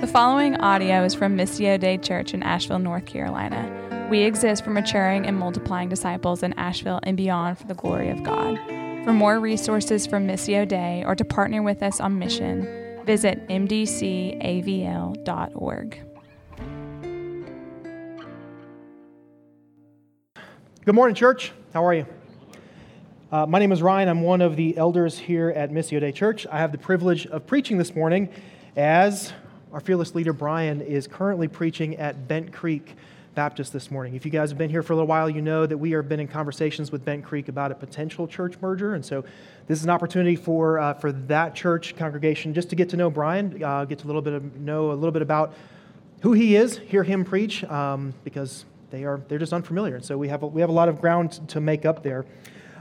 The following audio is from Missio Dei Church in Asheville, North Carolina. We exist for maturing and multiplying disciples in Asheville and beyond for the glory of God. For more resources from Missio Dei or to partner with us on mission, visit mdcavl.org. Good morning, church. How are you? Uh, my name is Ryan. I'm one of the elders here at Missio Dei Church. I have the privilege of preaching this morning as our fearless leader, Brian, is currently preaching at Bent Creek Baptist this morning. If you guys have been here for a little while, you know that we have been in conversations with Bent Creek about a potential church merger. And so this is an opportunity for, uh, for that church congregation just to get to know Brian, uh, get to a little bit of, know a little bit about who he is, hear him preach, um, because they are, they're just unfamiliar. And so we have, a, we have a lot of ground to make up there.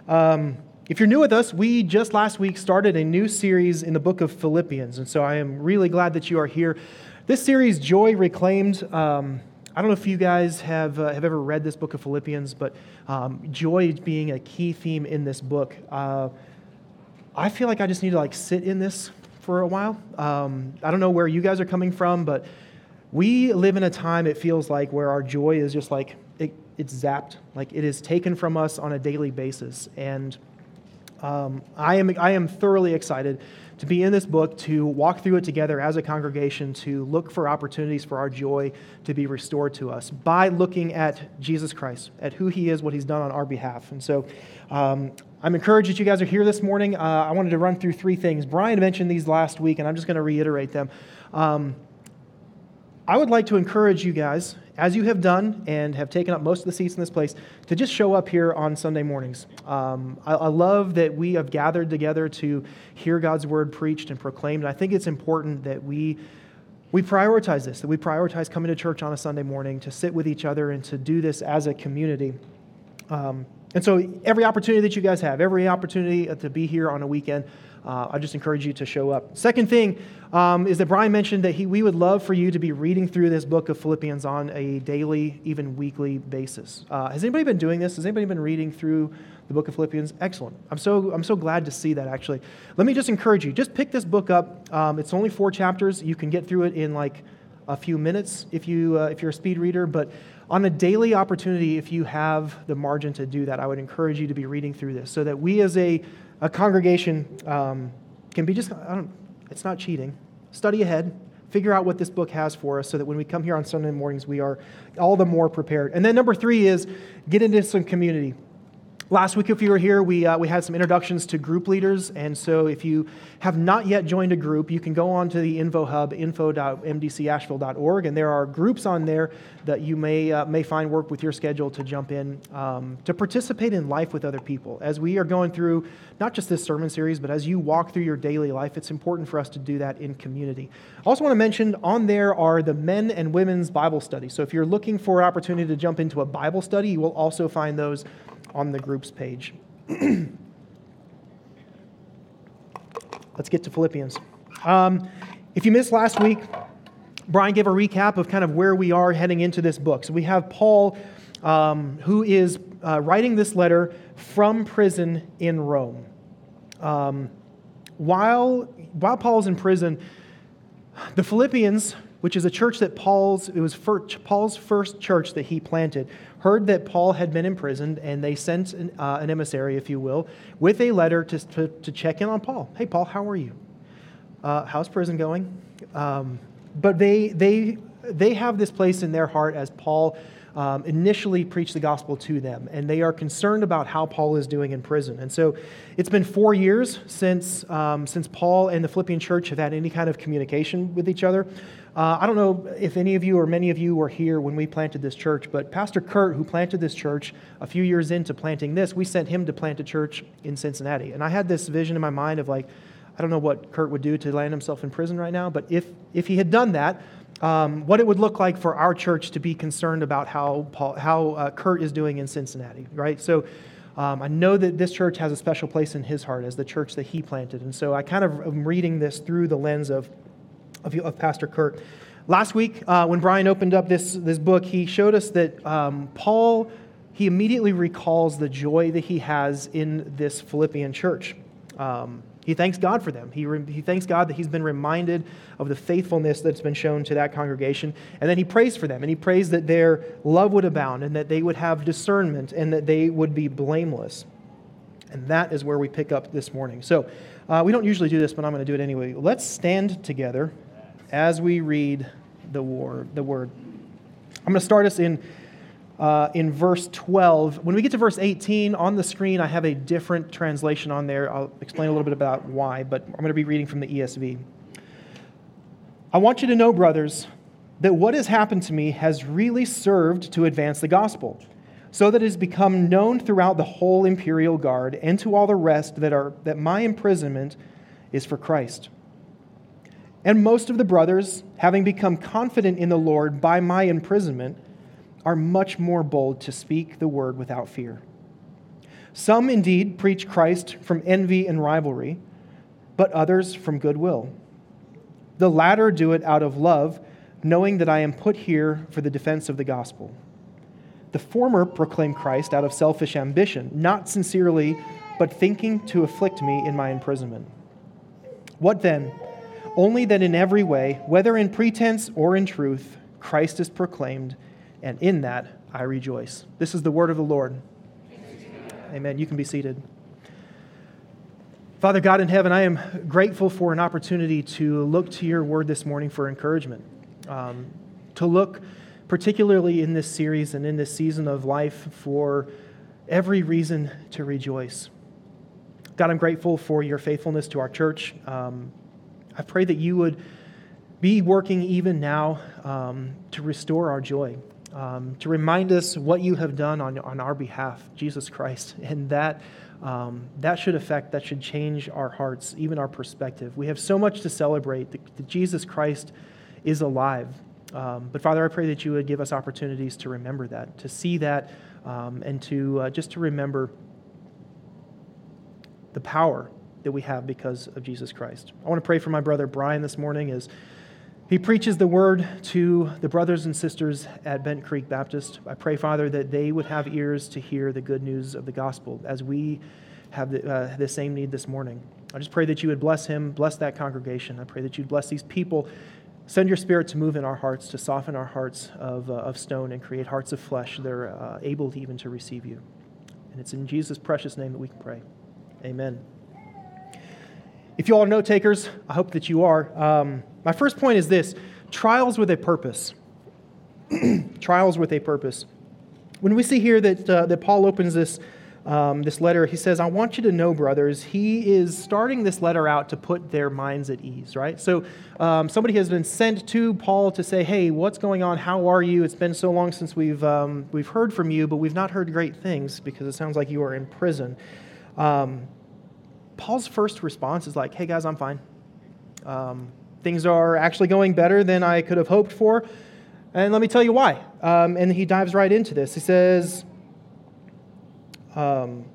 Um, if you're new with us, we just last week started a new series in the book of Philippians, and so I am really glad that you are here. This series, Joy Reclaimed, um, I don't know if you guys have, uh, have ever read this book of Philippians, but um, joy being a key theme in this book. Uh, I feel like I just need to like sit in this for a while. Um, I don't know where you guys are coming from, but we live in a time, it feels like, where our joy is just like, it, it's zapped. Like it is taken from us on a daily basis. And um, I, am, I am thoroughly excited to be in this book, to walk through it together as a congregation, to look for opportunities for our joy to be restored to us by looking at Jesus Christ, at who he is, what he's done on our behalf. And so um, I'm encouraged that you guys are here this morning. Uh, I wanted to run through three things. Brian mentioned these last week, and I'm just going to reiterate them. Um, I would like to encourage you guys, as you have done and have taken up most of the seats in this place, to just show up here on Sunday mornings. Um, I, I, love that we have gathered together to hear God's word preached and proclaimed. And I think it's important that we we prioritize this, that we prioritize coming to church on a Sunday morning, to sit with each other, and to do this as a community. Um, and so, every opportunity that you guys have, every opportunity to be here on a weekend, uh, I just encourage you to show up. Second thing um, is that Brian mentioned that he, we would love for you to be reading through this book of Philippians on a daily, even weekly basis. Uh, has anybody been doing this? Has anybody been reading through the book of Philippians? Excellent. I'm so, I'm so glad to see that, actually. Let me just encourage you just pick this book up. Um, it's only four chapters. You can get through it in like a few minutes if, you, uh, if you're a speed reader, but on a daily opportunity, if you have the margin to do that, I would encourage you to be reading through this so that we as a a congregation um, can be just, it's not cheating. Study ahead, figure out what this book has for us so that when we come here on Sunday mornings, we are all the more prepared. And then number three is get into some community. Last week, if you were here, we, uh, we had some introductions to group leaders. And so, if you have not yet joined a group, you can go on to the info hub, info.mdcasheville.org, and there are groups on there that you may, uh, may find work with your schedule to jump in um, to participate in life with other people. As we are going through not just this sermon series, but as you walk through your daily life, it's important for us to do that in community. I also want to mention on there are the men and women's Bible studies. So, if you're looking for an opportunity to jump into a Bible study, you will also find those on the groups page. Let's get to Philippians. Um, if you missed last week, Brian gave a recap of kind of where we are heading into this book. So we have Paul, um, who is uh, writing this letter from prison in Rome. Um, while, while Paul's in prison, the Philippians, which is a church that Paul's, it was Paul's first church that he planted, heard that Paul had been imprisoned, and they sent an, uh, an emissary, if you will, with a letter to, to, to, check in on Paul. Hey, Paul, how are you? Uh, how's prison going? Um, but they, they, they have this place in their heart as Paul um, initially preached the gospel to them, and they are concerned about how Paul is doing in prison. And so it's been four years since, um, since Paul and the Philippian church have had any kind of communication with each other. Uh, I don't know if any of you or many of you were here when we planted this church, but Pastor Kurt, who planted this church a few years into planting this, we sent him to plant a church in Cincinnati. And I had this vision in my mind of like, I don't know what Kurt would do to land himself in prison right now, but if, if he had done that, um, what it would look like for our church to be concerned about how, Paul, how uh, Kurt is doing in Cincinnati, right? So um, I know that this church has a special place in his heart as the church that he planted. And so I kind of am reading this through the lens of, of, of Pastor Kurt. Last week, uh, when Brian opened up this, this book, he showed us that um, Paul, he immediately recalls the joy that he has in this Philippian church. Um, He thanks God for them. He, re- he thanks God that he's been reminded of the faithfulness that's been shown to that congregation. And then he prays for them. And he prays that their love would abound and that they would have discernment and that they would be blameless. And that is where we pick up this morning. So uh, we don't usually do this, but I'm going to do it anyway. Let's stand together as we read the, war, the word. I'm going to start us in uh, in verse 12. When we get to verse 18, on the screen, I have a different translation on there. I'll explain a little bit about why, but I'm going to be reading from the ESV. I want you to know, brothers, that what has happened to me has really served to advance the gospel, so that it has become known throughout the whole imperial guard and to all the rest that, are, that my imprisonment is for Christ. And most of the brothers, having become confident in the Lord by my imprisonment, are much more bold to speak the word without fear. Some indeed preach Christ from envy and rivalry, but others from goodwill. The latter do it out of love, knowing that I am put here for the defense of the gospel. The former proclaim Christ out of selfish ambition, not sincerely, but thinking to afflict me in my imprisonment. What then? Only that in every way, whether in pretense or in truth, Christ is proclaimed and in that I rejoice. This is the word of the Lord. Amen. You can be seated. Father God in heaven, I am grateful for an opportunity to look to your word this morning for encouragement, um, to look particularly in this series and in this season of life for every reason to rejoice. God, I'm grateful for your faithfulness to our church. Um, I pray that you would be working even now um, to restore our joy um, to remind us what you have done on, on our behalf, Jesus Christ. And that, um, that should affect, that should change our hearts, even our perspective. We have so much to celebrate that, that Jesus Christ is alive. Um, but Father, I pray that you would give us opportunities to remember that, to see that, um, and to uh, just to remember the power that we have because of Jesus Christ. I want to pray for my brother Brian this morning as he preaches the word to the brothers and sisters at Bent Creek Baptist. I pray, Father, that they would have ears to hear the good news of the gospel as we have the, uh, the same need this morning. I just pray that you would bless him, bless that congregation. I pray that you'd bless these people. Send your spirit to move in our hearts, to soften our hearts of, uh, of stone and create hearts of flesh that are uh, able even to receive you. And it's in Jesus' precious name that we can pray. Amen. If you all are note takers, I hope that you are. Um, my first point is this trials with a purpose. trials with a purpose. When we see here that, uh, that Paul opens this, um, this letter, he says, I want you to know, brothers, he is starting this letter out to put their minds at ease, right? So um, somebody has been sent to Paul to say, hey, what's going on? How are you? It's been so long since we've, um, we've heard from you, but we've not heard great things because it sounds like you are in prison. Um, Paul's first response is like, hey guys, I'm fine. Um, things are actually going better than I could have hoped for. And let me tell you why. Um, and he dives right into this. He says um,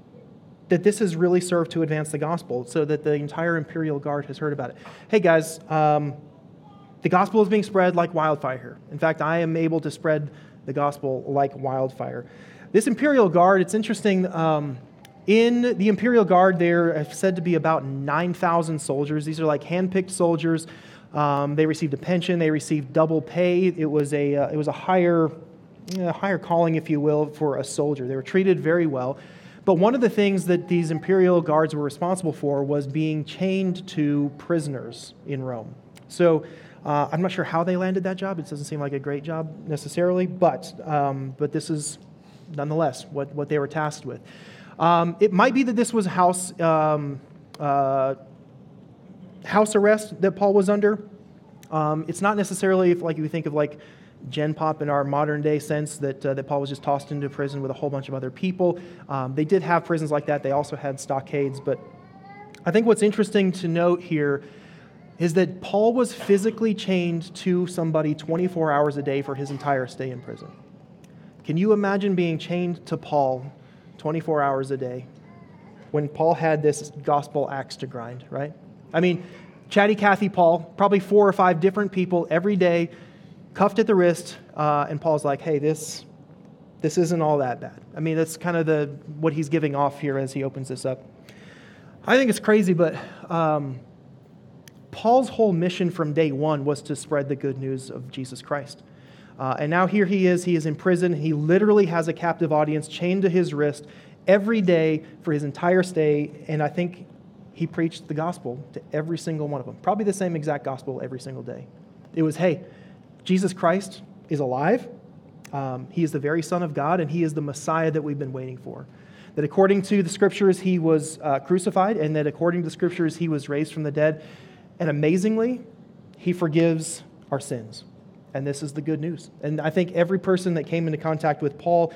that this has really served to advance the gospel so that the entire imperial guard has heard about it. Hey guys, um, the gospel is being spread like wildfire here. In fact, I am able to spread the gospel like wildfire. This imperial guard, it's interesting. In the Imperial Guard, there are said to be about 9,000 soldiers. These are like handpicked soldiers. Um, they received a pension. They received double pay. It was a, uh, it was a higher, uh, higher calling, if you will, for a soldier. They were treated very well. But one of the things that these imperial guards were responsible for was being chained to prisoners in Rome. So uh, I'm not sure how they landed that job. It doesn't seem like a great job necessarily, but, um, but this is nonetheless what, what they were tasked with. Um, it might be that this was house, um, uh, house arrest that Paul was under. Um, it's not necessarily if, like you think of like gen pop in our modern day sense that, uh, that Paul was just tossed into prison with a whole bunch of other people. Um, they did have prisons like that. They also had stockades. But I think what's interesting to note here is that Paul was physically chained to somebody 24 hours a day for his entire stay in prison. Can you imagine being chained to Paul 24 hours a day when Paul had this gospel axe to grind, right? I mean, chatty Cathy Paul, probably four or five different people every day, cuffed at the wrist, uh, and Paul's like, hey, this, this isn't all that bad. I mean, that's kind of the, what he's giving off here as he opens this up. I think it's crazy, but um, Paul's whole mission from day one was to spread the good news of Jesus Christ. Uh, and now here he is. He is in prison. He literally has a captive audience chained to his wrist every day for his entire stay. And I think he preached the gospel to every single one of them. Probably the same exact gospel every single day. It was, hey, Jesus Christ is alive. Um, he is the very Son of God, and he is the Messiah that we've been waiting for. That according to the scriptures, he was uh, crucified, and that according to the scriptures, he was raised from the dead. And amazingly, he forgives our sins. And this is the good news. And I think every person that came into contact with Paul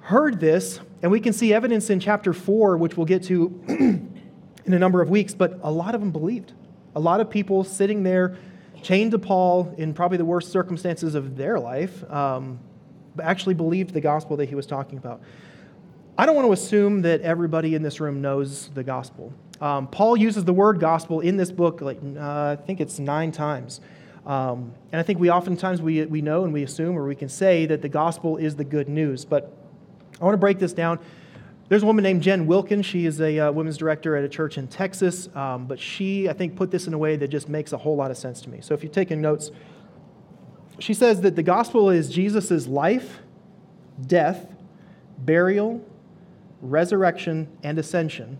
heard this, and we can see evidence in chapter 4, which we'll get to in a number of weeks, but a lot of them believed. A lot of people sitting there chained to Paul in probably the worst circumstances of their life um, actually believed the gospel that he was talking about. I don't want to assume that everybody in this room knows the gospel. Um, Paul uses the word gospel in this book, like uh, I think it's nine times. Um, and I think we oftentimes we, we know and we assume or we can say that the gospel is the good news. But I want to break this down. There's a woman named Jen Wilkins. She is a uh, women's director at a church in Texas. Um, but she, I think, put this in a way that just makes a whole lot of sense to me. So if you're taking notes, she says that the gospel is Jesus' life, death, burial, resurrection, and ascension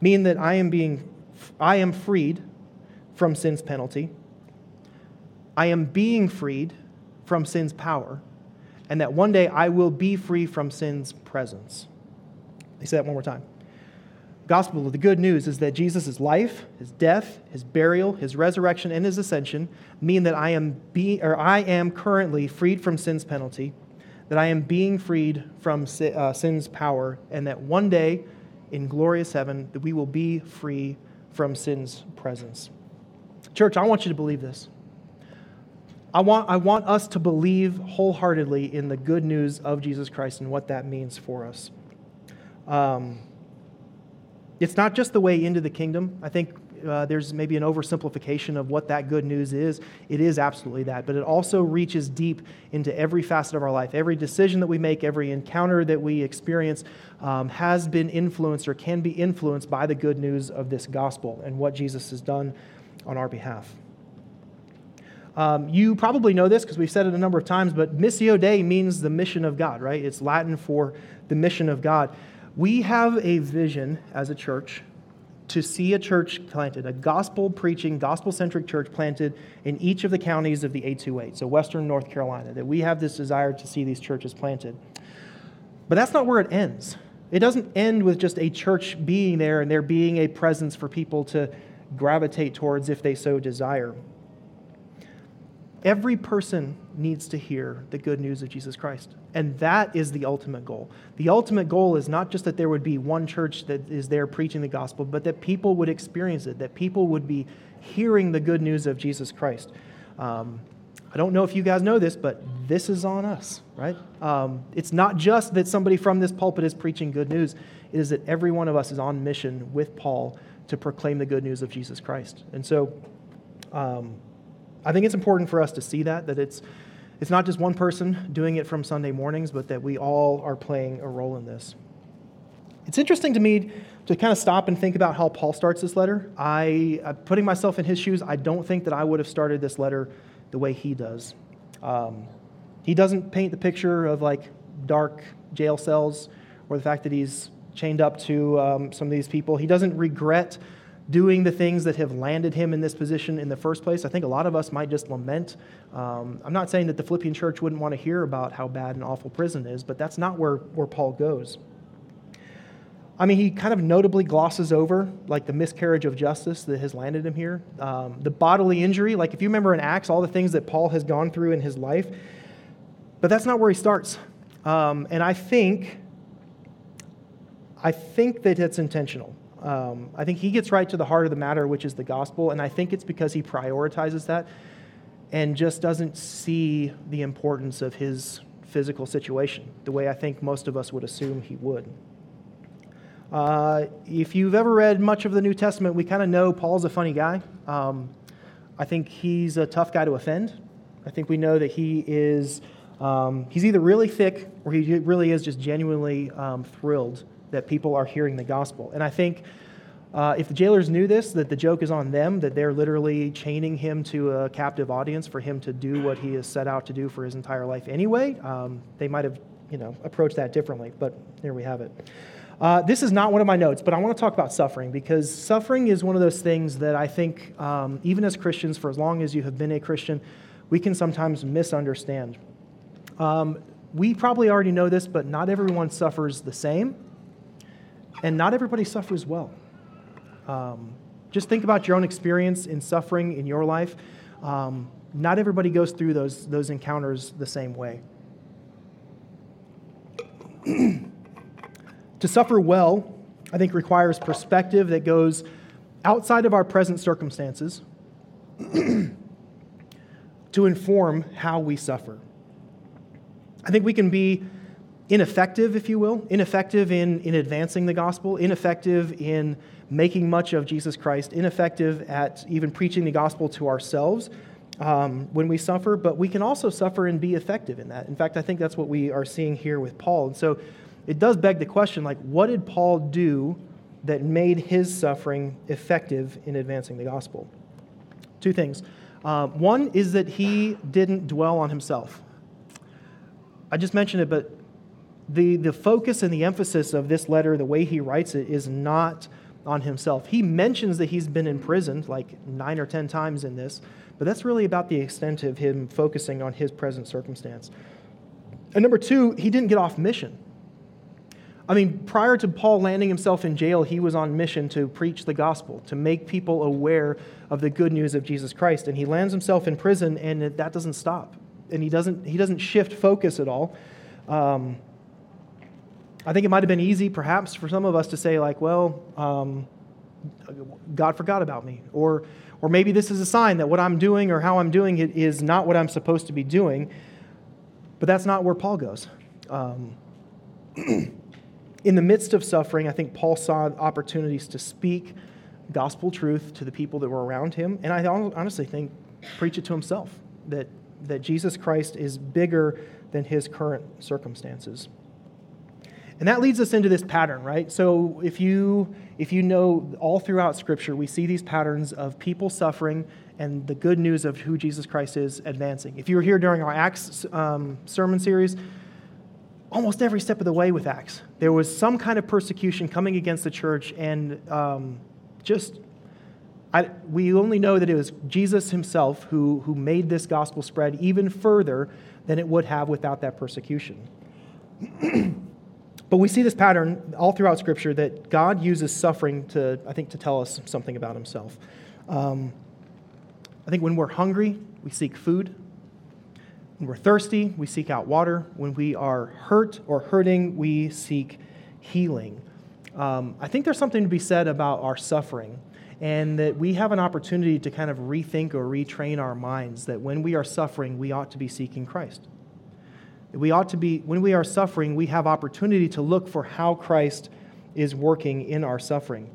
mean that I am being I am freed from sin's penalty. I am being freed from sin's power, and that one day I will be free from sin's presence. They say that one more time. Gospel, of the good news is that Jesus' life, his death, his burial, his resurrection, and his ascension mean that I am be, or I am currently freed from sin's penalty that I am being freed from uh, sin's power, and that one day in glorious heaven that we will be free from sin's presence. Church, I want you to believe this. I want, I want us to believe wholeheartedly in the good news of Jesus Christ and what that means for us. Um, it's not just the way into the kingdom. I think uh, there's maybe an oversimplification of what that good news is. It is absolutely that, but it also reaches deep into every facet of our life. Every decision that we make, every encounter that we experience um, has been influenced or can be influenced by the good news of this gospel and what Jesus has done on our behalf. Um, you probably know this because we've said it a number of times, but Missio Dei means the mission of God, right? It's Latin for the mission of God. We have a vision as a church to see a church planted, a gospel preaching, gospel centric church planted in each of the counties of the 828, so Western North Carolina, that we have this desire to see these churches planted. But that's not where it ends. It doesn't end with just a church being there and there being a presence for people to gravitate towards if they so desire. Every person needs to hear the good news of Jesus Christ. And that is the ultimate goal. The ultimate goal is not just that there would be one church that is there preaching the gospel, but that people would experience it, that people would be hearing the good news of Jesus Christ. Um, I don't know if you guys know this, but this is on us, right? Um, it's not just that somebody from this pulpit is preaching good news, it is that every one of us is on mission with Paul to proclaim the good news of Jesus Christ. And so, um, I think it's important for us to see that, that it's, it's not just one person doing it from Sunday mornings, but that we all are playing a role in this. It's interesting to me to kind of stop and think about how Paul starts this letter. I, uh, putting myself in his shoes, I don't think that I would have started this letter the way he does. Um, he doesn't paint the picture of like dark jail cells or the fact that he's chained up to um, some of these people. He doesn't regret doing the things that have landed him in this position in the first place. I think a lot of us might just lament. Um, I'm not saying that the Philippian church wouldn't want to hear about how bad and awful prison is, but that's not where, where Paul goes. I mean, he kind of notably glosses over like the miscarriage of justice that has landed him here, um, the bodily injury. Like if you remember in Acts, all the things that Paul has gone through in his life, but that's not where he starts. Um, and I think, I think that it's intentional. Um, I think he gets right to the heart of the matter, which is the gospel, and I think it's because he prioritizes that and just doesn't see the importance of his physical situation the way I think most of us would assume he would. Uh, if you've ever read much of the New Testament, we kind of know Paul's a funny guy. Um, I think he's a tough guy to offend. I think we know that he is, um, he's either really thick or he really is just genuinely um, thrilled that people are hearing the gospel. And I think uh, if the jailers knew this, that the joke is on them, that they're literally chaining him to a captive audience for him to do what he has set out to do for his entire life anyway, um, they might have, you know, approached that differently. But here we have it. Uh, this is not one of my notes, but I want to talk about suffering because suffering is one of those things that I think, um, even as Christians, for as long as you have been a Christian, we can sometimes misunderstand. Um, we probably already know this, but not everyone suffers the same, and not everybody suffers well. Um, just think about your own experience in suffering in your life. Um, not everybody goes through those, those encounters the same way. to suffer well, I think, requires perspective that goes outside of our present circumstances to inform how we suffer. I think we can be ineffective, if you will, ineffective in, in advancing the gospel, ineffective in making much of Jesus Christ, ineffective at even preaching the gospel to ourselves um, when we suffer, but we can also suffer and be effective in that. In fact, I think that's what we are seeing here with Paul. And so it does beg the question like, what did Paul do that made his suffering effective in advancing the gospel? Two things. Uh, one is that he didn't dwell on himself. I just mentioned it, but the, the focus and the emphasis of this letter, the way he writes it, is not on himself. He mentions that he's been imprisoned like nine or ten times in this, but that's really about the extent of him focusing on his present circumstance. And number two, he didn't get off mission. I mean, prior to Paul landing himself in jail, he was on mission to preach the gospel, to make people aware of the good news of Jesus Christ. And he lands himself in prison, and that doesn't stop. And he doesn't, he doesn't shift focus at all. Um, I think it might have been easy, perhaps, for some of us to say, like, well, um, God forgot about me. Or, or maybe this is a sign that what I'm doing or how I'm doing it is not what I'm supposed to be doing. But that's not where Paul goes. Um, in the midst of suffering, I think Paul saw opportunities to speak gospel truth to the people that were around him. And I honestly think preach it to himself that, that Jesus Christ is bigger than his current circumstances. And that leads us into this pattern, right? So if you if you know all throughout scripture, we see these patterns of people suffering and the good news of who Jesus Christ is advancing. If you were here during our Acts um, sermon series, almost every step of the way with Acts, there was some kind of persecution coming against the church, and um, just I, we only know that it was Jesus himself who, who made this gospel spread even further than it would have without that persecution. But we see this pattern all throughout Scripture that God uses suffering to, I think, to tell us something about Himself. Um, I think when we're hungry, we seek food. When we're thirsty, we seek out water. When we are hurt or hurting, we seek healing. Um, I think there's something to be said about our suffering, and that we have an opportunity to kind of rethink or retrain our minds that when we are suffering, we ought to be seeking Christ. We ought to be, when we are suffering, we have opportunity to look for how Christ is working in our suffering.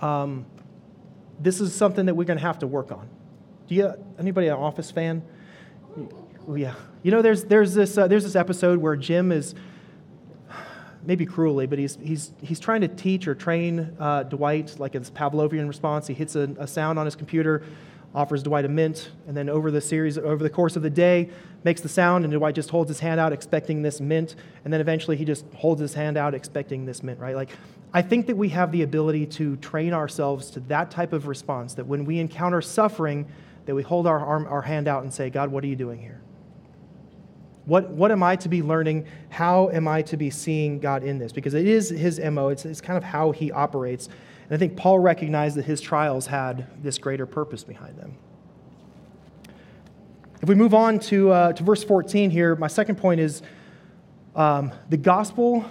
Um, this is something that we're going to have to work on. Do you, anybody an Office fan? Yeah. You know, there's, there's, this, uh, there's this episode where Jim is, maybe cruelly, but he's, he's, he's trying to teach or train uh, Dwight, like it's Pavlovian response. He hits a, a sound on his computer offers Dwight a mint, and then over the series, over the course of the day, makes the sound, and Dwight just holds his hand out expecting this mint, and then eventually he just holds his hand out expecting this mint, right? Like, I think that we have the ability to train ourselves to that type of response, that when we encounter suffering, that we hold our, arm, our hand out and say, God, what are you doing here? What, what am I to be learning? How am I to be seeing God in this? Because it is his MO, it's, it's kind of how he operates. And I think Paul recognized that his trials had this greater purpose behind them. If we move on to, uh, to verse 14 here, my second point is um, the gospel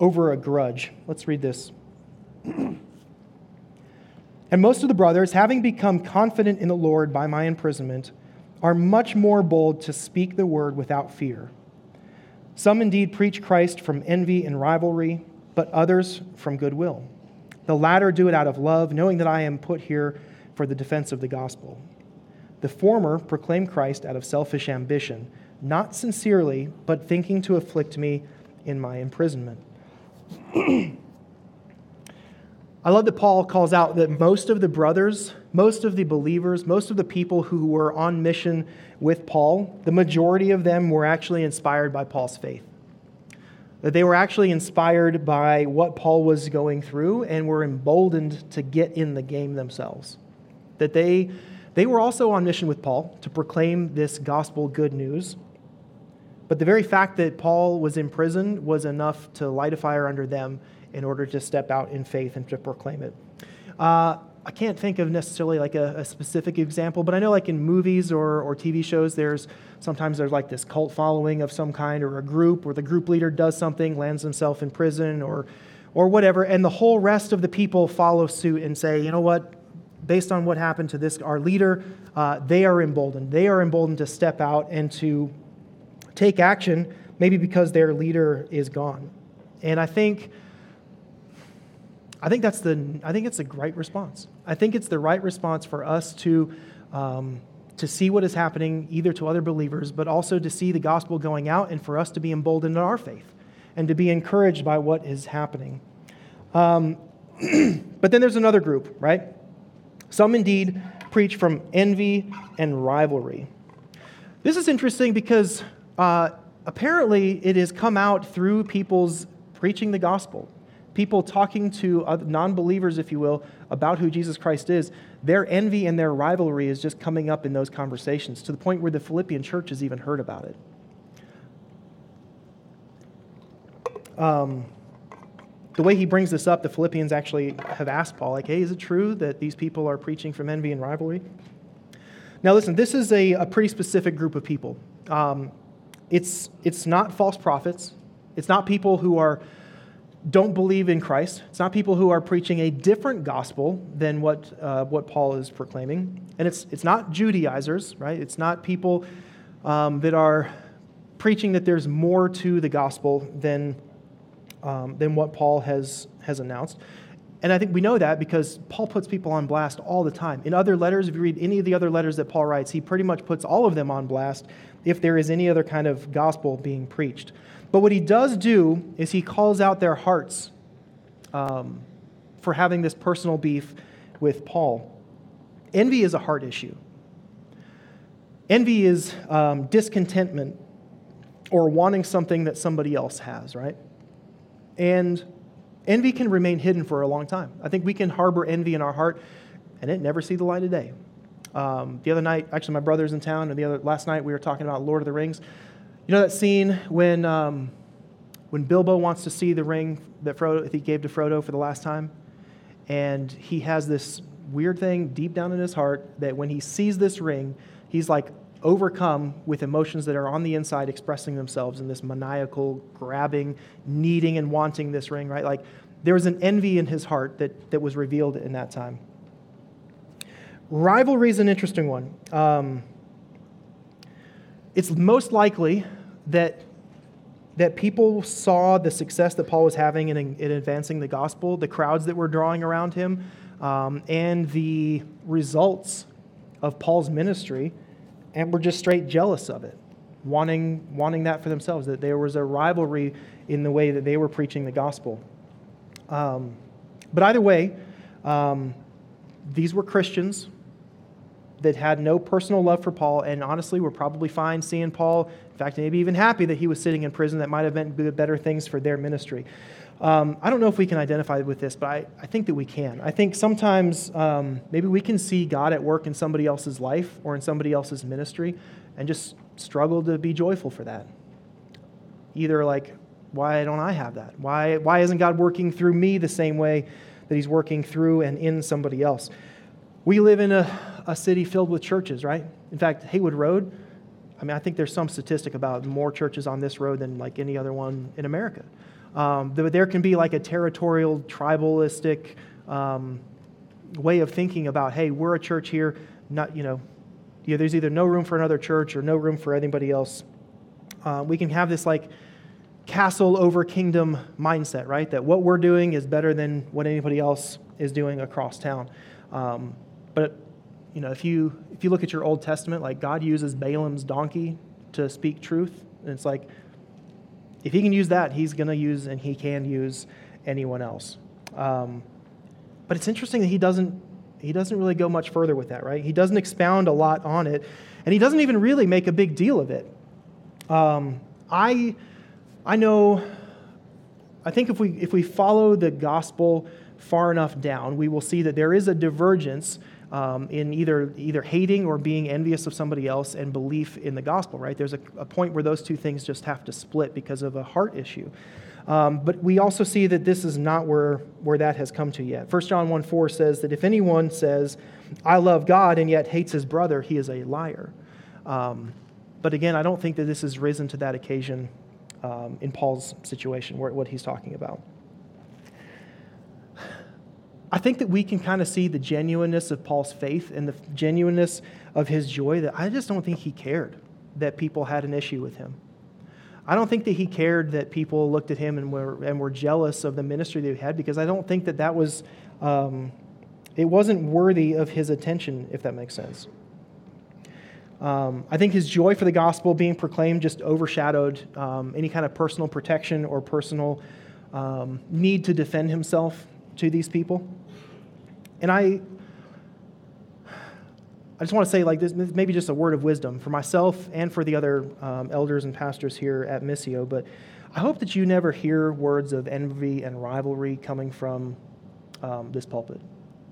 over a grudge. Let's read this. and most of the brothers, having become confident in the Lord by my imprisonment, are much more bold to speak the word without fear. Some indeed preach Christ from envy and rivalry, but others from goodwill. The latter do it out of love, knowing that I am put here for the defense of the gospel. The former proclaim Christ out of selfish ambition, not sincerely, but thinking to afflict me in my imprisonment. I love that Paul calls out that most of the brothers, most of the believers, most of the people who were on mission with Paul, the majority of them were actually inspired by Paul's faith. That they were actually inspired by what Paul was going through and were emboldened to get in the game themselves. That they, they were also on mission with Paul to proclaim this gospel good news. But the very fact that Paul was in prison was enough to light a fire under them in order to step out in faith and to proclaim it. Uh, I can't think of necessarily like a, a, specific example, but I know like in movies or, or TV shows, there's sometimes there's like this cult following of some kind or a group where the group leader does something, lands himself in prison or, or whatever, and the whole rest of the people follow suit and say, you know what, based on what happened to this, our leader, uh, they are emboldened. They are emboldened to step out and to take action, maybe because their leader is gone. And I think I think that's the I think it's a great response. I think it's the right response for us to um, to see what is happening either to other believers, but also to see the gospel going out and for us to be emboldened in our faith and to be encouraged by what is happening. Um, but then there's another group, right? Some indeed preach from envy and rivalry. This is interesting because uh, apparently it has come out through people's preaching the gospel people talking to non believers, if you will, about who Jesus Christ is, their envy and their rivalry is just coming up in those conversations to the point where the Philippian church has even heard about it. Um, the way he brings this up, the Philippians actually have asked Paul, like, hey, is it true that these people are preaching from envy and rivalry? Now, listen, this is a, a pretty specific group of people. Um, it's, it's not false prophets, it's not people who are don't believe in Christ. It's not people who are preaching a different gospel than what, uh, what Paul is proclaiming. And it's, it's not Judaizers, right? It's not people um, that are preaching that there's more to the gospel than, um, than what Paul has, has announced. And I think we know that because Paul puts people on blast all the time. In other letters, if you read any of the other letters that Paul writes, he pretty much puts all of them on blast if there is any other kind of gospel being preached. But what he does do is he calls out their hearts um, for having this personal beef with Paul. Envy is a heart issue. Envy is um, discontentment or wanting something that somebody else has, right? And envy can remain hidden for a long time. I think we can harbor envy in our heart and it never see the light of day. Um, the other night, actually, my brother's in town, and the other last night we were talking about Lord of the Rings. You know that scene when, um, when Bilbo wants to see the ring that Frodo, he gave to Frodo for the last time? And he has this weird thing deep down in his heart that when he sees this ring, he's like overcome with emotions that are on the inside expressing themselves in this maniacal, grabbing, needing, and wanting this ring, right? Like there was an envy in his heart that, that was revealed in that time. Rivalry is an interesting one. Um, it's most likely that, that people saw the success that Paul was having in, in advancing the gospel, the crowds that were drawing around him, um, and the results of Paul's ministry, and were just straight jealous of it, wanting, wanting that for themselves, that there was a rivalry in the way that they were preaching the gospel. Um, but either way, um, these were Christians that had no personal love for Paul, and honestly were probably fine seeing Paul. In fact, maybe even happy that he was sitting in prison. That might have meant better things for their ministry. Um, I don't know if we can identify with this, but I, I think that we can. I think sometimes um, maybe we can see God at work in somebody else's life or in somebody else's ministry and just struggle to be joyful for that. Either like, why don't I have that? Why, why isn't God working through me the same way that He's working through and in somebody else? We live in a, a city filled with churches, right? In fact, Haywood Road, I mean, I think there's some statistic about more churches on this road than like any other one in America. Um, there can be like a territorial, tribalistic um, way of thinking about, hey, we're a church here, not, you know, yeah, there's either no room for another church or no room for anybody else. Uh, we can have this like castle over kingdom mindset, right? That what we're doing is better than what anybody else is doing across town. Um, but you know, if you if you look at your Old Testament, like God uses Balaam's donkey to speak truth, and it's like if he can use that, he's going to use and he can use anyone else. Um, but it's interesting that he doesn't, he doesn't really go much further with that, right? He doesn't expound a lot on it, and he doesn't even really make a big deal of it. Um, I, I know, I think if we, if we follow the gospel far enough down, we will see that there is a divergence um, in either, either hating or being envious of somebody else and belief in the gospel, right? There's a, a point where those two things just have to split because of a heart issue. Um, but we also see that this is not where, where that has come to yet. 1 John 1 4 says that if anyone says, I love God, and yet hates his brother, he is a liar. Um, but again, I don't think that this has risen to that occasion um, in Paul's situation, where, what he's talking about. I think that we can kind of see the genuineness of Paul's faith and the genuineness of his joy that I just don't think he cared that people had an issue with him. I don't think that he cared that people looked at him and were, and were jealous of the ministry that he had because I don't think that that was, um, it wasn't worthy of his attention, if that makes sense. Um, I think his joy for the gospel being proclaimed just overshadowed um, any kind of personal protection or personal um, need to defend himself to these people. And I, I just want to say, like, this maybe just a word of wisdom for myself and for the other um, elders and pastors here at Missio, but I hope that you never hear words of envy and rivalry coming from um, this pulpit.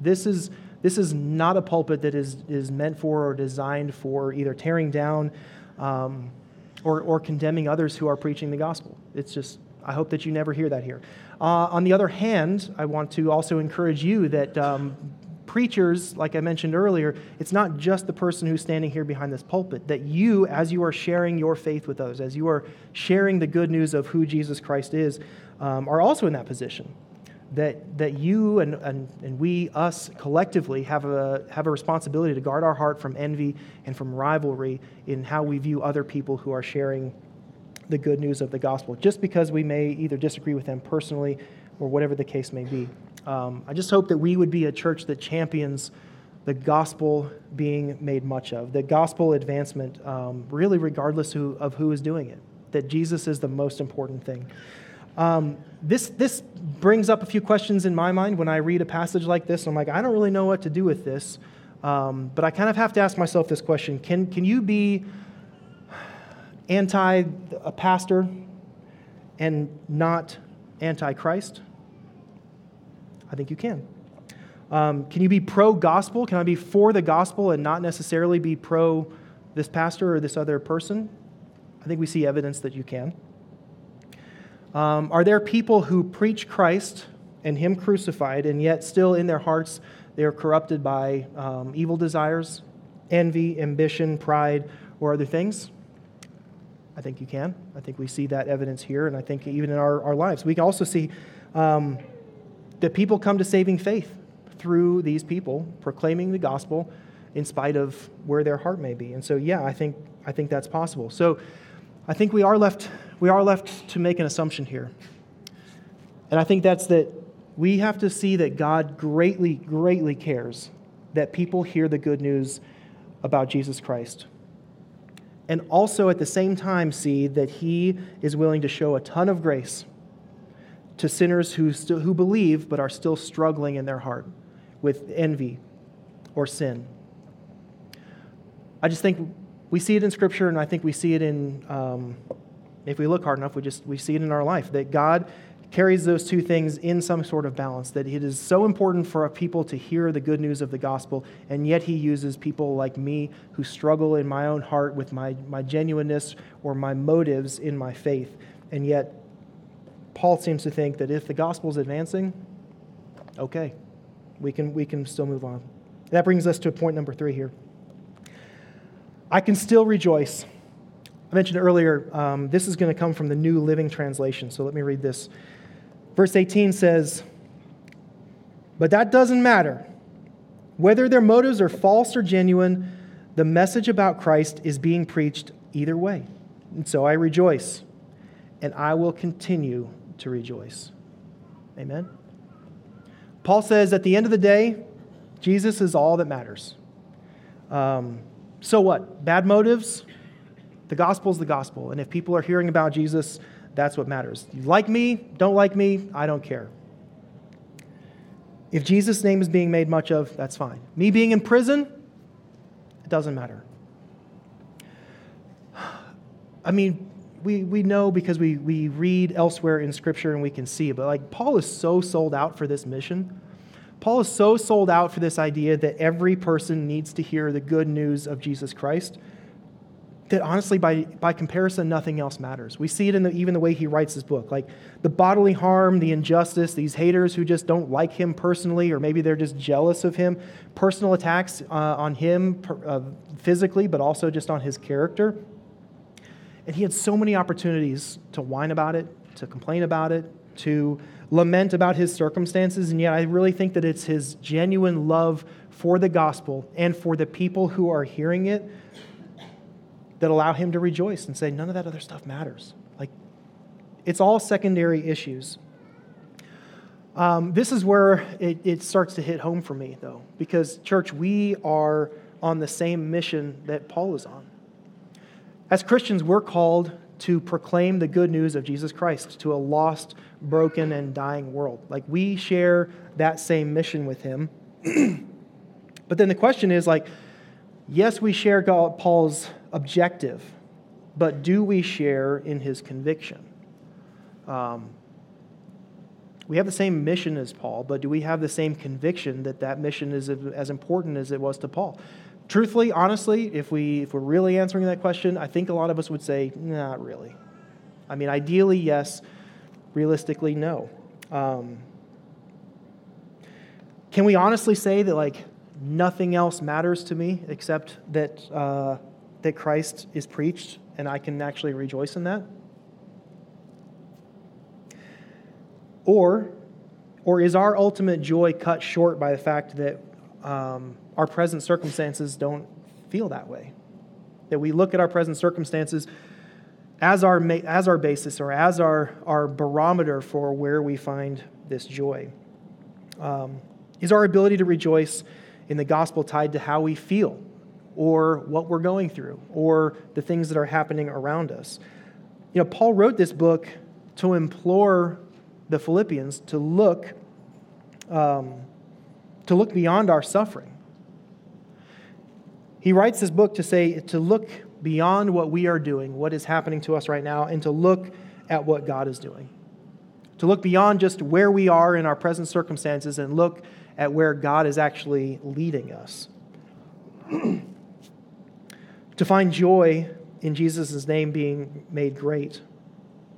This is, this is not a pulpit that is, is meant for or designed for either tearing down um, or, or condemning others who are preaching the gospel. It's just, I hope that you never hear that here. Uh, on the other hand, I want to also encourage you that um, preachers, like I mentioned earlier, it's not just the person who's standing here behind this pulpit, that you, as you are sharing your faith with others, as you are sharing the good news of who Jesus Christ is, um, are also in that position. That, that you and, and, and we, us collectively, have a, have a responsibility to guard our heart from envy and from rivalry in how we view other people who are sharing the good news of the gospel, just because we may either disagree with them personally or whatever the case may be. Um, I just hope that we would be a church that champions the gospel being made much of, the gospel advancement, um, really regardless who, of who is doing it, that Jesus is the most important thing. Um, this, this brings up a few questions in my mind when I read a passage like this. I'm like, I don't really know what to do with this. Um, but I kind of have to ask myself this question Can, can you be anti a pastor and not anti Christ? I think you can. Um, can you be pro gospel? Can I be for the gospel and not necessarily be pro this pastor or this other person? I think we see evidence that you can. Um, are there people who preach Christ and Him crucified, and yet still in their hearts they are corrupted by um, evil desires, envy, ambition, pride, or other things? I think you can. I think we see that evidence here, and I think even in our, our lives. We can also see um, that people come to saving faith through these people proclaiming the gospel in spite of where their heart may be. And so, yeah, I think, I think that's possible. So I think we are, left, we are left to make an assumption here. And I think that's that we have to see that God greatly, greatly cares that people hear the good news about Jesus Christ and also at the same time see that he is willing to show a ton of grace to sinners who, still, who believe but are still struggling in their heart with envy or sin. I just think we see it in Scripture, and I think we see it in, um, if we look hard enough, we just we see it in our life that God carries those two things in some sort of balance. That it is so important for people to hear the good news of the gospel, and yet He uses people like me who struggle in my own heart with my, my genuineness or my motives in my faith. And yet, Paul seems to think that if the gospel is advancing, okay, we can, we can still move on. That brings us to point number three here. I can still rejoice. I mentioned earlier, um, this is going to come from the New Living Translation, so let me read this. Verse 18 says, But that doesn't matter. Whether their motives are false or genuine, the message about Christ is being preached either way. And so I rejoice, and I will continue to rejoice. Amen. Paul says at the end of the day, Jesus is all that matters. Um, so what? Bad motives? The gospel is the gospel. And if people are hearing about Jesus, that's what matters. You like me, don't like me, I don't care. If Jesus' name is being made much of, that's fine. Me being in prison, it doesn't matter. I mean, we, we know because we, we read elsewhere in Scripture and we can see, but like Paul is so sold out for this mission. Paul is so sold out for this idea that every person needs to hear the good news of Jesus Christ that honestly, by, by comparison, nothing else matters. We see it in the, even the way he writes his book. Like the bodily harm, the injustice, these haters who just don't like him personally, or maybe they're just jealous of him, personal attacks uh, on him uh, physically, but also just on his character. And he had so many opportunities to whine about it, to complain about it, to lament about his circumstances. And yet, I really think that it's his genuine love for the gospel and for the people who are hearing it that allow him to rejoice and say, none of that other stuff matters. Like, it's all secondary issues. Um, this is where it, it starts to hit home for me, though, because, church, we are on the same mission that Paul is on. As Christians, we're called to proclaim the good news of Jesus Christ to a lost, broken, and dying world. Like we share that same mission with him. but then the question is like, yes, we share God, Paul's objective, but do we share in his conviction? Um, we have the same mission as Paul, but do we have the same conviction that that mission is as important as it was to Paul? Truthfully, honestly, if, we, if we're really answering that question, I think a lot of us would say, not really. I mean, ideally, yes. Realistically, no. Um, can we honestly say that, like, nothing else matters to me except that, uh, that Christ is preached and I can actually rejoice in that? Or, or is our ultimate joy cut short by the fact that um, our present circumstances don't feel that way. That we look at our present circumstances as our, as our basis or as our, our barometer for where we find this joy. Um, is our ability to rejoice in the gospel tied to how we feel or what we're going through or the things that are happening around us? You know, Paul wrote this book to implore the Philippians to look, um, to look beyond our suffering he writes this book to say, to look beyond what we are doing, what is happening to us right now, and to look at what God is doing. To look beyond just where we are in our present circumstances and look at where God is actually leading us. to find joy in Jesus' name being made great,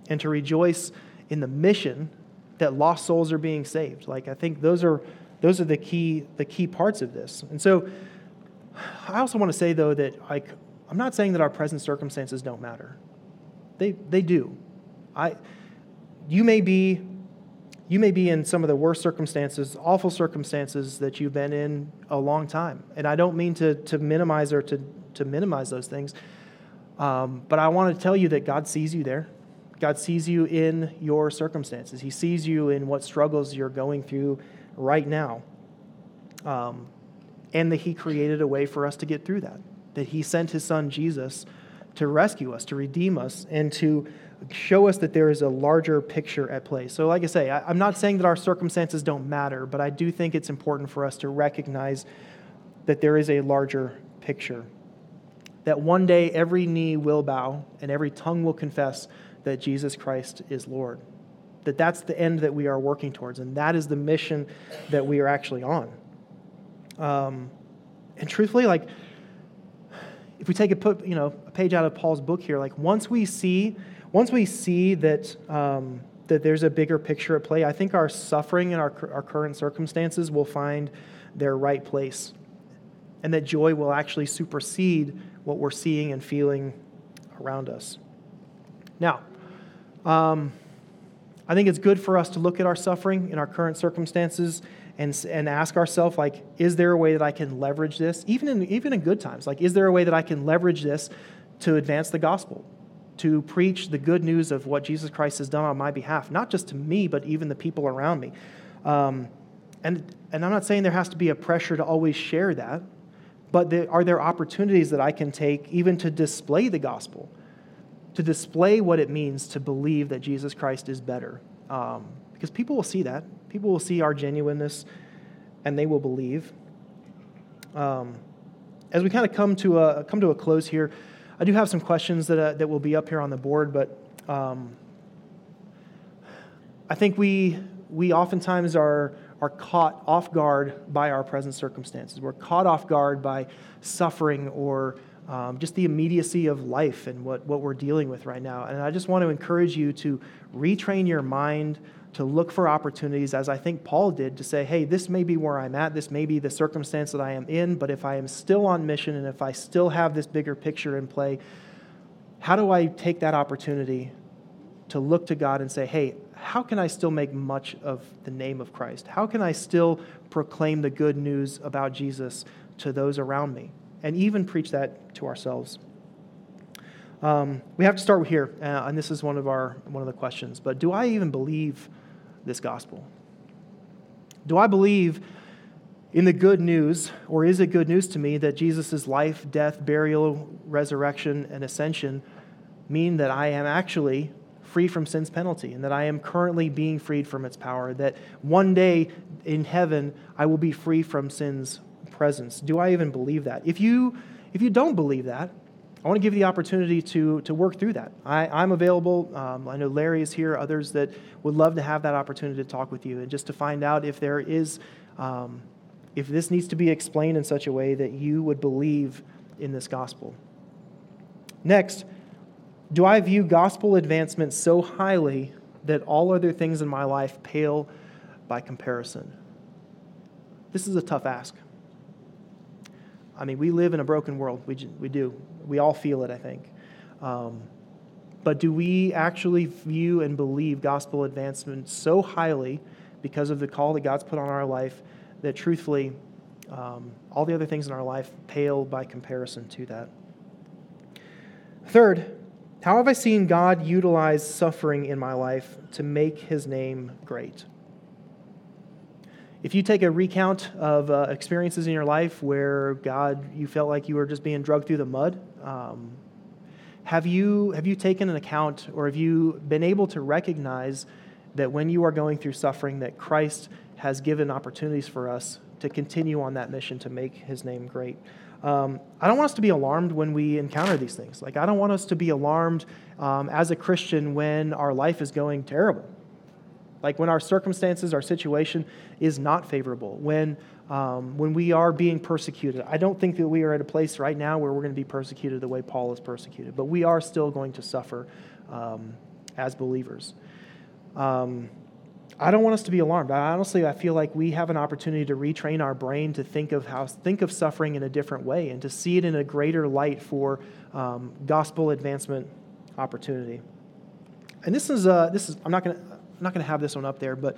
and to rejoice in the mission that lost souls are being saved. Like I think those are those are the key the key parts of this. And so I also want to say, though, that like, I'm not saying that our present circumstances don't matter. They, they do. I, you, may be, you may be in some of the worst circumstances, awful circumstances that you've been in a long time. And I don't mean to, to minimize or to, to minimize those things. Um, but I want to tell you that God sees you there. God sees you in your circumstances. He sees you in what struggles you're going through right now. Um, and that He created a way for us to get through that. That He sent His Son Jesus to rescue us, to redeem us, and to show us that there is a larger picture at play. So, like I say, I, am not saying that our circumstances don't matter, but I do think it's important for us to recognize that there is a larger picture. That one day every knee will bow and every tongue will confess that Jesus Christ is Lord. That that's the end that we are working towards, and that is the mission that we are actually on. Um, and truthfully, like, if we take a put, you know, a page out of Paul's book here, like once we see, once we see that um, that there's a bigger picture at play, I think our suffering and our, our current circumstances will find their right place, and that joy will actually supersede what we're seeing and feeling around us. Now, um, I think it's good for us to look at our suffering in our current circumstances and, and ask ourselves, like, is there a way that I can leverage this, even in, even in good times? Like, is there a way that I can leverage this to advance the gospel, to preach the good news of what Jesus Christ has done on my behalf, not just to me, but even the people around me? Um, and, and I'm not saying there has to be a pressure to always share that, but there, are there opportunities that I can take even to display the gospel, to display what it means to believe that Jesus Christ is better? Um, because people will see that. People will see our genuineness. and they will believe. Um, as we kind of come to a come to a close here, I do have some questions that uh, that will be up here on the board, but um, I think we we oftentimes are are caught off guard by our present circumstances. We're caught off guard by suffering or um, just the immediacy of life and what, what we're dealing with right now. And I just want to encourage you to retrain your mind to look for opportunities, as I think Paul did, to say, hey, this may be where I'm at, this may be the circumstance that I am in, but if I am still on mission and if I still have this bigger picture in play, how do I take that opportunity to look to God and say, hey, how can I still make much of the name of Christ? How can I still proclaim the good news about Jesus to those around me? And even preach that to ourselves. Um, we have to start here, uh, and this is one of our one of the questions. But do I even believe this gospel? Do I believe in the good news, or is it good news to me that Jesus' life, death, burial, resurrection, and ascension mean that I am actually free from sin's penalty and that I am currently being freed from its power, that one day in heaven I will be free from sin's presence. Do I even believe that? If you, if you don't believe that, I want to give you the opportunity to, to work through that. I, I'm available. Um, I know Larry is here, others that would love to have that opportunity to talk with you and just to find out if there is, um, if this needs to be explained in such a way that you would believe in this gospel. Next, do I view gospel advancement so highly that all other things in my life pale by comparison? This is a tough ask. I mean, we live in a broken world. We, we do. We all feel it, I think. Um, but do we actually view and believe gospel advancement so highly because of the call that God's put on our life that truthfully, um, all the other things in our life pale by comparison to that? Third, how have I seen God utilize suffering in my life to make his name great? If you take a recount of uh, experiences in your life where God, you felt like you were just being drugged through the mud, um, have, you, have you taken an account or have you been able to recognize that when you are going through suffering, that Christ has given opportunities for us to continue on that mission to make his name great? Um, I don't want us to be alarmed when we encounter these things. Like, I don't want us to be alarmed um, as a Christian when our life is going terrible. Like, when our circumstances, our situation is not favorable, when, um, when we are being persecuted. I don't think that we are at a place right now where we're going to be persecuted the way Paul is persecuted, but we are still going to suffer um, as believers. Um, I don't want us to be alarmed. I honestly, I feel like we have an opportunity to retrain our brain to think of how think of suffering in a different way and to see it in a greater light for um, gospel advancement opportunity. And this is uh, this is I'm not to I'm not to have this one up there, but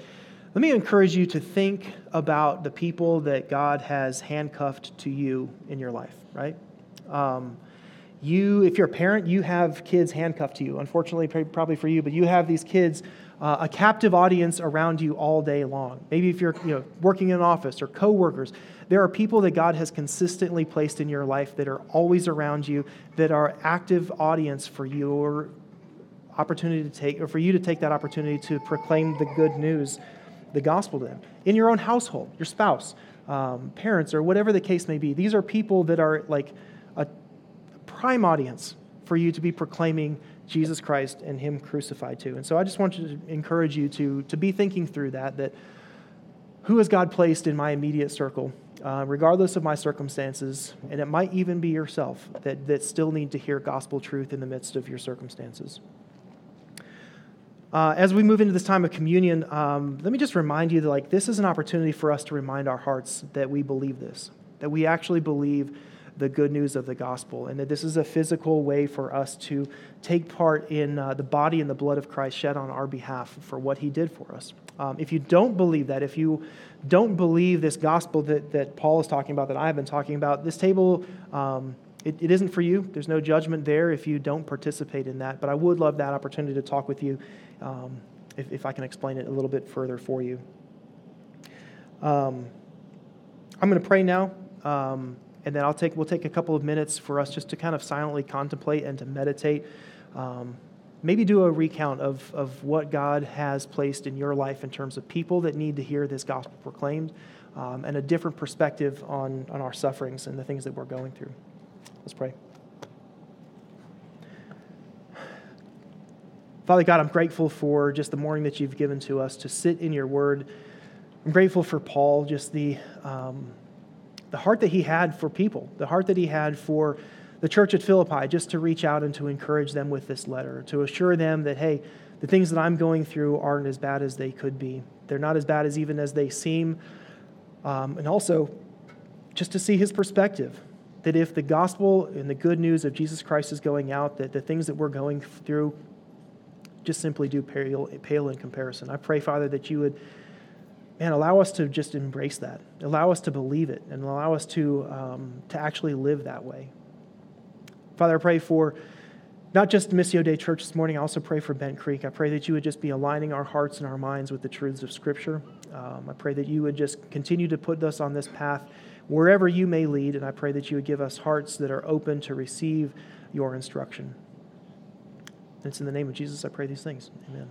let me encourage you to think about the people that God has handcuffed to you in your life. Right. Um, you, if you're a parent, you have kids handcuffed to you. Unfortunately, probably for you, but you have these kids uh, a captive audience around you all day long. Maybe if you're you know, working in an office or coworkers, there are people that God has consistently placed in your life that are always around you, that are active audience for your opportunity to take, or for you to take that opportunity to proclaim the good news, the gospel to them. In your own household, your spouse, um, parents, or whatever the case may be, these are people that are like a prime audience for you to be proclaiming Jesus Christ and Him crucified to. And so I just want to encourage you to, to be thinking through that, that who has God placed in my immediate circle, uh, regardless of my circumstances, and it might even be yourself that, that still need to hear gospel truth in the midst of your circumstances. Uh, as we move into this time of communion, um, let me just remind you that like this is an opportunity for us to remind our hearts that we believe this, that we actually believe the good news of the gospel, and that this is a physical way for us to take part in uh, the body and the blood of Christ shed on our behalf for what he did for us. Um, if you don't believe that, if you don't believe this gospel that, that Paul is talking about, that I've been talking about, this table, um, it, it isn't for you. There's no judgment there if you don't participate in that. But I would love that opportunity to talk with you um, if, if I can explain it a little bit further for you. Um, I'm going to pray now. And then I'll take, we'll take a couple of minutes for us just to kind of silently contemplate and to meditate. Um, maybe do a recount of, of what God has placed in your life in terms of people that need to hear this gospel proclaimed, um, and a different perspective on, on our sufferings and the things that we're going through. Let's pray. Father God, I'm grateful for just the morning that you've given to us to sit in your word. I'm grateful for Paul, just the, um, the heart that he had for people, the heart that he had for the church at Philippi, just to reach out and to encourage them with this letter, to assure them that, hey, the things that I'm going through aren't as bad as they could be. They're not as bad as even as they seem. Um, and also, just to see his perspective that if the gospel and the good news of Jesus Christ is going out, that the things that we're going through just simply do pale, pale in comparison. I pray, Father, that you would, man, allow us to just embrace that, allow us to believe it, and allow us to, um, to actually live that way. Father, I pray for not just Missio Dei Church this morning, I also pray for Bent Creek. I pray that you would just be aligning our hearts and our minds with the truths of Scripture. Um, I pray that you would just continue to put us on this path wherever you may lead, and I pray that you would give us hearts that are open to receive your instruction. And it's in the name of Jesus I pray these things. Amen.